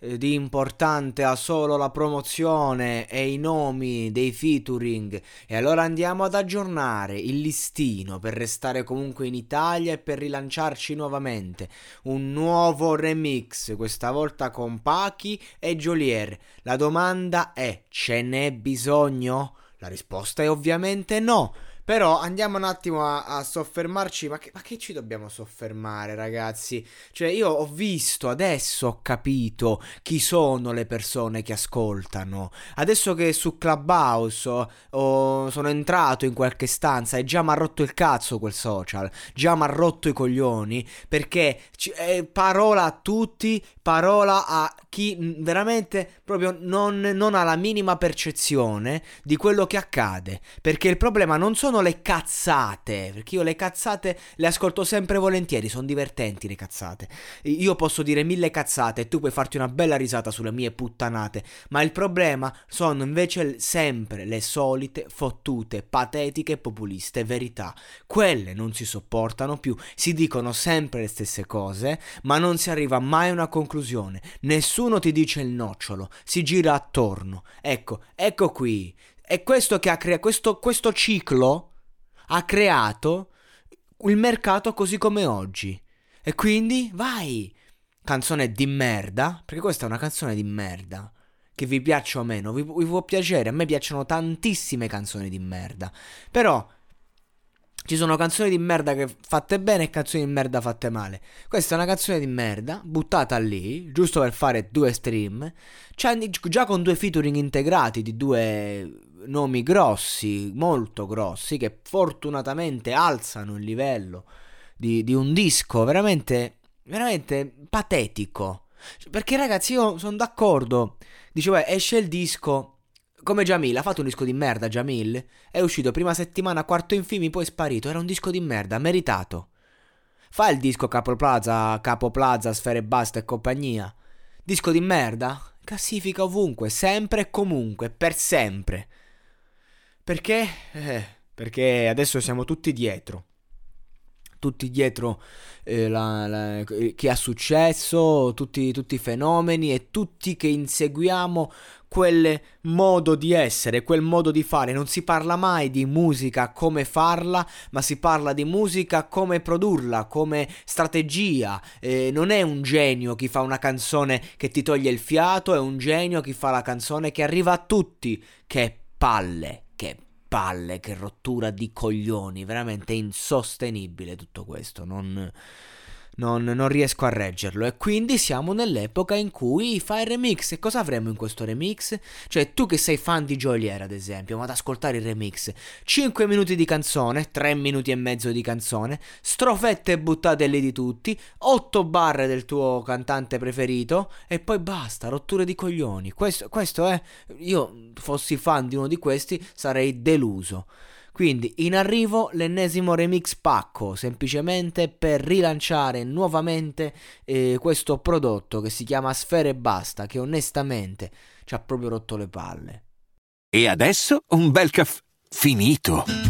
di importante ha solo la promozione e i nomi dei featuring. E allora andiamo ad aggiornare il listino per restare comunque in Italia e per rilanciarci nuovamente. Un nuovo remix questa volta con Pachi e Jolier la domanda è ce n'è bisogno? La risposta è ovviamente no però andiamo un attimo a, a soffermarci. Ma che, ma che, ci dobbiamo soffermare, ragazzi? Cioè, io ho visto, adesso ho capito chi sono le persone che ascoltano. Adesso che su Clubhouse ho, ho, sono entrato in qualche stanza e già mi ha rotto il cazzo quel social. Già mi ha rotto i coglioni. Perché è parola a tutti, parola a chi veramente proprio non, non ha la minima percezione di quello che accade. Perché il problema non sono le cazzate, perché io le cazzate le ascolto sempre volentieri, sono divertenti le cazzate. Io posso dire mille cazzate e tu puoi farti una bella risata sulle mie puttanate, ma il problema sono invece sempre le solite fottute, patetiche populiste verità. Quelle non si sopportano più, si dicono sempre le stesse cose, ma non si arriva mai a una conclusione. Nessuno ti dice il nocciolo, si gira attorno. Ecco, ecco qui. È questo che ha creato questo, questo ciclo ha creato il mercato così come oggi. E quindi vai! Canzone di merda, perché questa è una canzone di merda. Che vi piaccia o meno, vi, vi può piacere. A me piacciono tantissime canzoni di merda. Però ci sono canzoni di merda che fatte bene e canzoni di merda fatte male. Questa è una canzone di merda, buttata lì, giusto per fare due stream. Cioè, già con due featuring integrati di due nomi grossi, molto grossi, che fortunatamente alzano il livello di, di un disco veramente, veramente patetico. Perché ragazzi io sono d'accordo, dicevo esce il disco come Jamil, ha fatto un disco di merda Jamil, è uscito prima settimana, quarto in film, poi è sparito, era un disco di merda, meritato. Fa il disco Capo Plaza, Capo Plaza, Sfere Basta e compagnia. Disco di merda? Classifica ovunque, sempre e comunque, per sempre. Perché? Eh, perché adesso siamo tutti dietro. Tutti dietro eh, la, la, chi ha successo, tutti, tutti i fenomeni e tutti che inseguiamo quel modo di essere, quel modo di fare. Non si parla mai di musica come farla, ma si parla di musica come produrla, come strategia. Eh, non è un genio chi fa una canzone che ti toglie il fiato, è un genio chi fa la canzone che arriva a tutti. Che palle, che palle, che rottura di coglioni, veramente insostenibile tutto questo, non non, non, riesco a reggerlo. E quindi siamo nell'epoca in cui fai il remix. E cosa avremo in questo remix? Cioè, tu che sei fan di Jolier, ad esempio, ma ad ascoltare il remix. 5 minuti di canzone, 3 minuti e mezzo di canzone, strofette buttate lì di tutti, 8 barre del tuo cantante preferito, e poi basta, rotture di coglioni. Questo, questo è. Io fossi fan di uno di questi, sarei deluso. Quindi in arrivo l'ennesimo remix pacco, semplicemente per rilanciare nuovamente eh, questo prodotto che si chiama Sfere e Basta, che onestamente ci ha proprio rotto le palle. E adesso un bel caffè finito.